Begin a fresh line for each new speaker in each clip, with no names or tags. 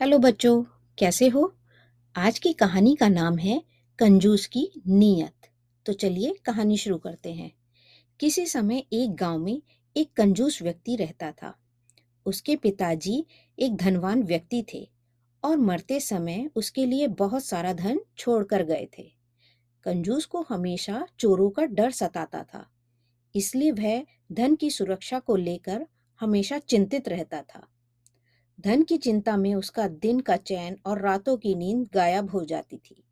Hello बच्चों, कैसे हो? आज की कहानी का नाम है कंजूस की नीयत। तो चलिए कहानी शुरू करते हैं। किसी समय एक गाँव में एक कंजूस व्यक्ति रहता था। उसके पिताजी एक धनवान व्यक्ति थे और मरते समय उसके लिए बहुत सारा धन छोड़कर गए थे। कंजूस को हमेशा चोरों का डर सताता था, इसलिए वह धन की सुरक्षा को लेकर हमेशा चिंतित रहता था। धन की चिंता में उसका दिन का चैन और रातों की नींद गायब हो जाती थी।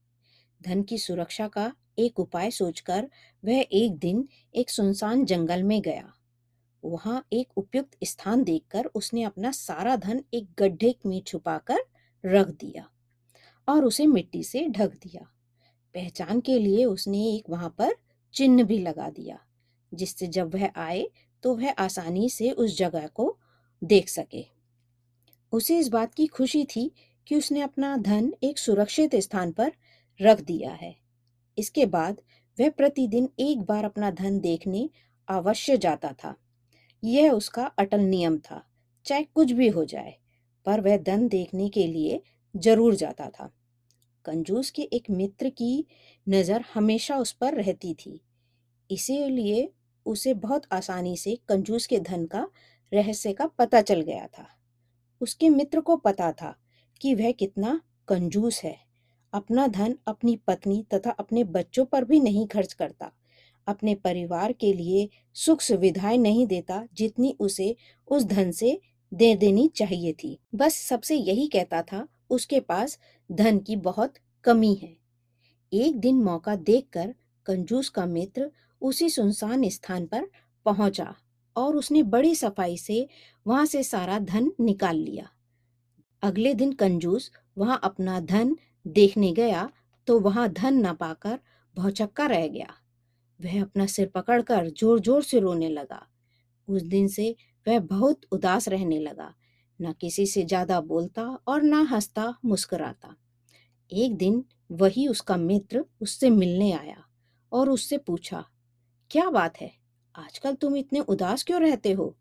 धन की सुरक्षा का एक उपाय सोचकर वह एक दिन एक सुनसान जंगल में गया। वहाँ एक उपयुक्त स्थान देखकर उसने अपना सारा धन एक गड्ढे में छुपाकर रख दिया और उसे मिट्टी से ढक दिया। पहचान के लिए उसने एक वहाँ पर चिन्ह भी लगा दिया, जिससे जब वह आए तो वह आसानी से उस जगह को देख सके। उसे इस बात की खुशी थी कि उसने अपना धन एक सुरक्षित स्थान पर रख दिया है। इसके बाद वह प्रतिदिन एक बार अपना धन देखने अवश्य जाता था। यह उसका अटल नियम था, चाहे कुछ भी हो जाए, पर वह धन देखने के लिए ज़रूर जाता था। कंजूस के एक मित्र की नज़र हमेशा उस पर रहती थी। इसीलिए उसे बहुत आसानी से कंजूस के धन का रहस्य का पता चल गया था। उसके मित्र को पता था कि वह कितना कंजूस है। अपना धन अपनी पत्नी तथा अपने बच्चों पर भी नहीं खर्च करता। अपने परिवार के लिए सुख सुविधाएँ नहीं देता जितनी उसे उस धन से दे देनी चाहिए थी। बस सबसे यही कहता था, उसके पास धन की बहुत कमी है। एक दिन मौका देखकर कंजूस का मित्र उसी सुनसान स्थान पर पहुँचा। और उसने बड़ी सफ़ाई से वहाँ से सारा धन निकाल लिया। अगले दिन कंजूस वहाँ अपना धन देखने गया तो वहाँ धन न पाकर भौचक्का रह गया। वह अपना सिर पकड़कर ज़ोर ज़ोर से रोने लगा। उस दिन से वह बहुत उदास रहने लगा। न किसी से ज़्यादा बोलता और न हंसता, मुस्कुराता। एक दिन वही उसका मित्र उससे मिलने आया और उससे पूछा, क्या बात है? आजकल तुम इतने उदास क्यों रहते हो?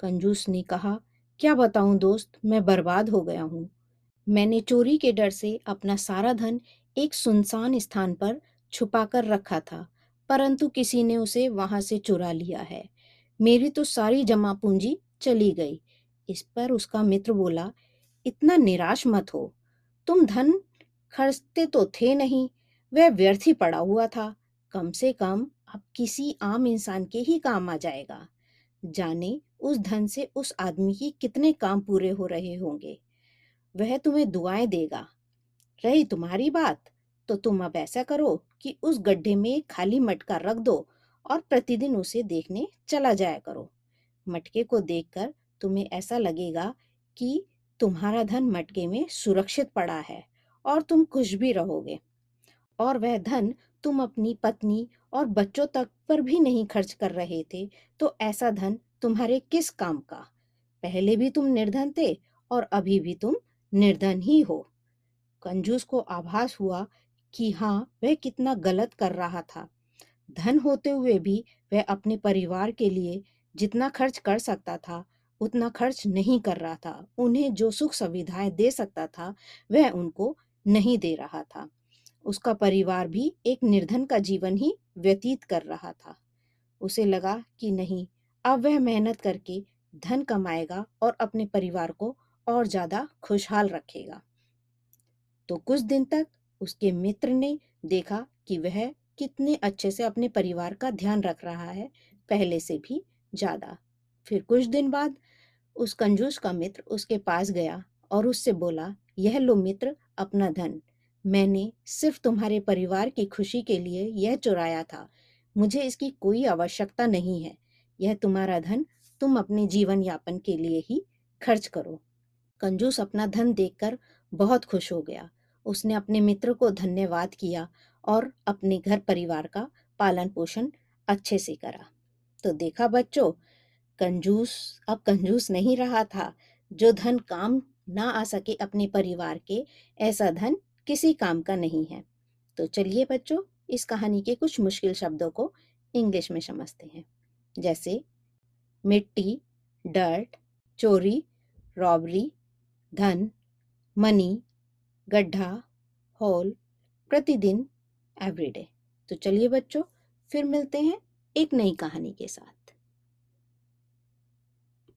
कंजूस ने कहा, क्या बताऊँ दोस्त, मैं बर्बाद हो गया हूँ। मैंने चोरी के डर से अपना सारा धन एक सुनसान स्थान पर छुपा कर रखा था, परंतु किसी ने उसे वहाँ से चुरा लिया है। मेरी तो सारी जमा पूंजी चली गई। इस पर उसका मित्र बोला, इतना निराश मत हो। तुम धन खर्चते तो थे नहीं, वह व्यर्थ ही पड़ा हुआ था। कम से कम अब किसी आम इंसान के ही काम आ जाएगा। जाने उस धन से उस आदमी की कितने काम पूरे हो रहे होंगे। वह तुम्हें दुआएँ देगा। रही तुम्हारी बात तो तुम अब ऐसा करो कि उस गड्ढे में खाली मटका रख दो और प्रतिदिन उसे देखने चला जाया करो। मटके को देखकर तुम्हें ऐसा लगेगा कि तुम्हारा धन मटके में सुरक्षित पड़ा है और तुम खुश भी रहोगे। और वह धन तुम अपनी पत्नी और बच्चों तक पर भी नहीं खर्च कर रहे थे तो ऐसा धन तुम्हारे किस काम का? पहले भी तुम निर्धन थे और अभी भी तुम निर्धन ही हो। कंजूस को आभास हुआ कि हाँ वह कितना गलत कर रहा था। धन होते हुए भी वह अपने परिवार के लिए जितना खर्च कर सकता था, उतना खर्च नहीं कर रहा था। उन्हें जो सुख सुविधाएँ दे सकता था, वह उनको नहीं दे रहा था। उसका परिवार भी एक निर्धन का जीवन ही व्यतीत कर रहा था। उसे लगा कि नहीं, अब वह मेहनत करके धन कमाएगा और अपने परिवार को और ज़्यादा खुशहाल रखेगा। तो कुछ दिन तक उसके मित्र ने देखा कि वह कितने अच्छे से अपने परिवार का ध्यान रख रहा है, पहले से भी ज़्यादा। फिर कुछ दिन बाद उस कंजूस का मित्र उसके पास गया और उससे बोला, यह लो मित्र, अपना धन। मैंने सिर्फ़ तुम्हारे परिवार की खुशी के लिए यह चुराया था। मुझे इसकी कोई आवश्यकता नहीं है। यह तुम्हारा धन तुम अपने जीवन यापन के लिए ही खर्च करो। कंजूस अपना धन देखकर बहुत खुश हो गया। उसने अपने मित्र को धन्यवाद किया और अपने घर परिवार का पालन पोषण अच्छे से करा। तो देखा बच्चों, कंजूस, अब कंजूस नहीं रहा था। जो धन काम ना आ सके अपने परिवार के, ऐसा धन किसी काम का नहीं है। तो चलिए बच्चों, इस कहानी के कुछ मुश्किल शब्दों को इंग्लिश में समझते हैं। जैसे, मिट्टी, डर्ट, चोरी, रॉबरी, धन, मनी, गड्ढा, हॉल, प्रतिदिन, एवरीडे। तो चलिए बच्चों, फिर मिलते हैं एक नई कहानी के साथ।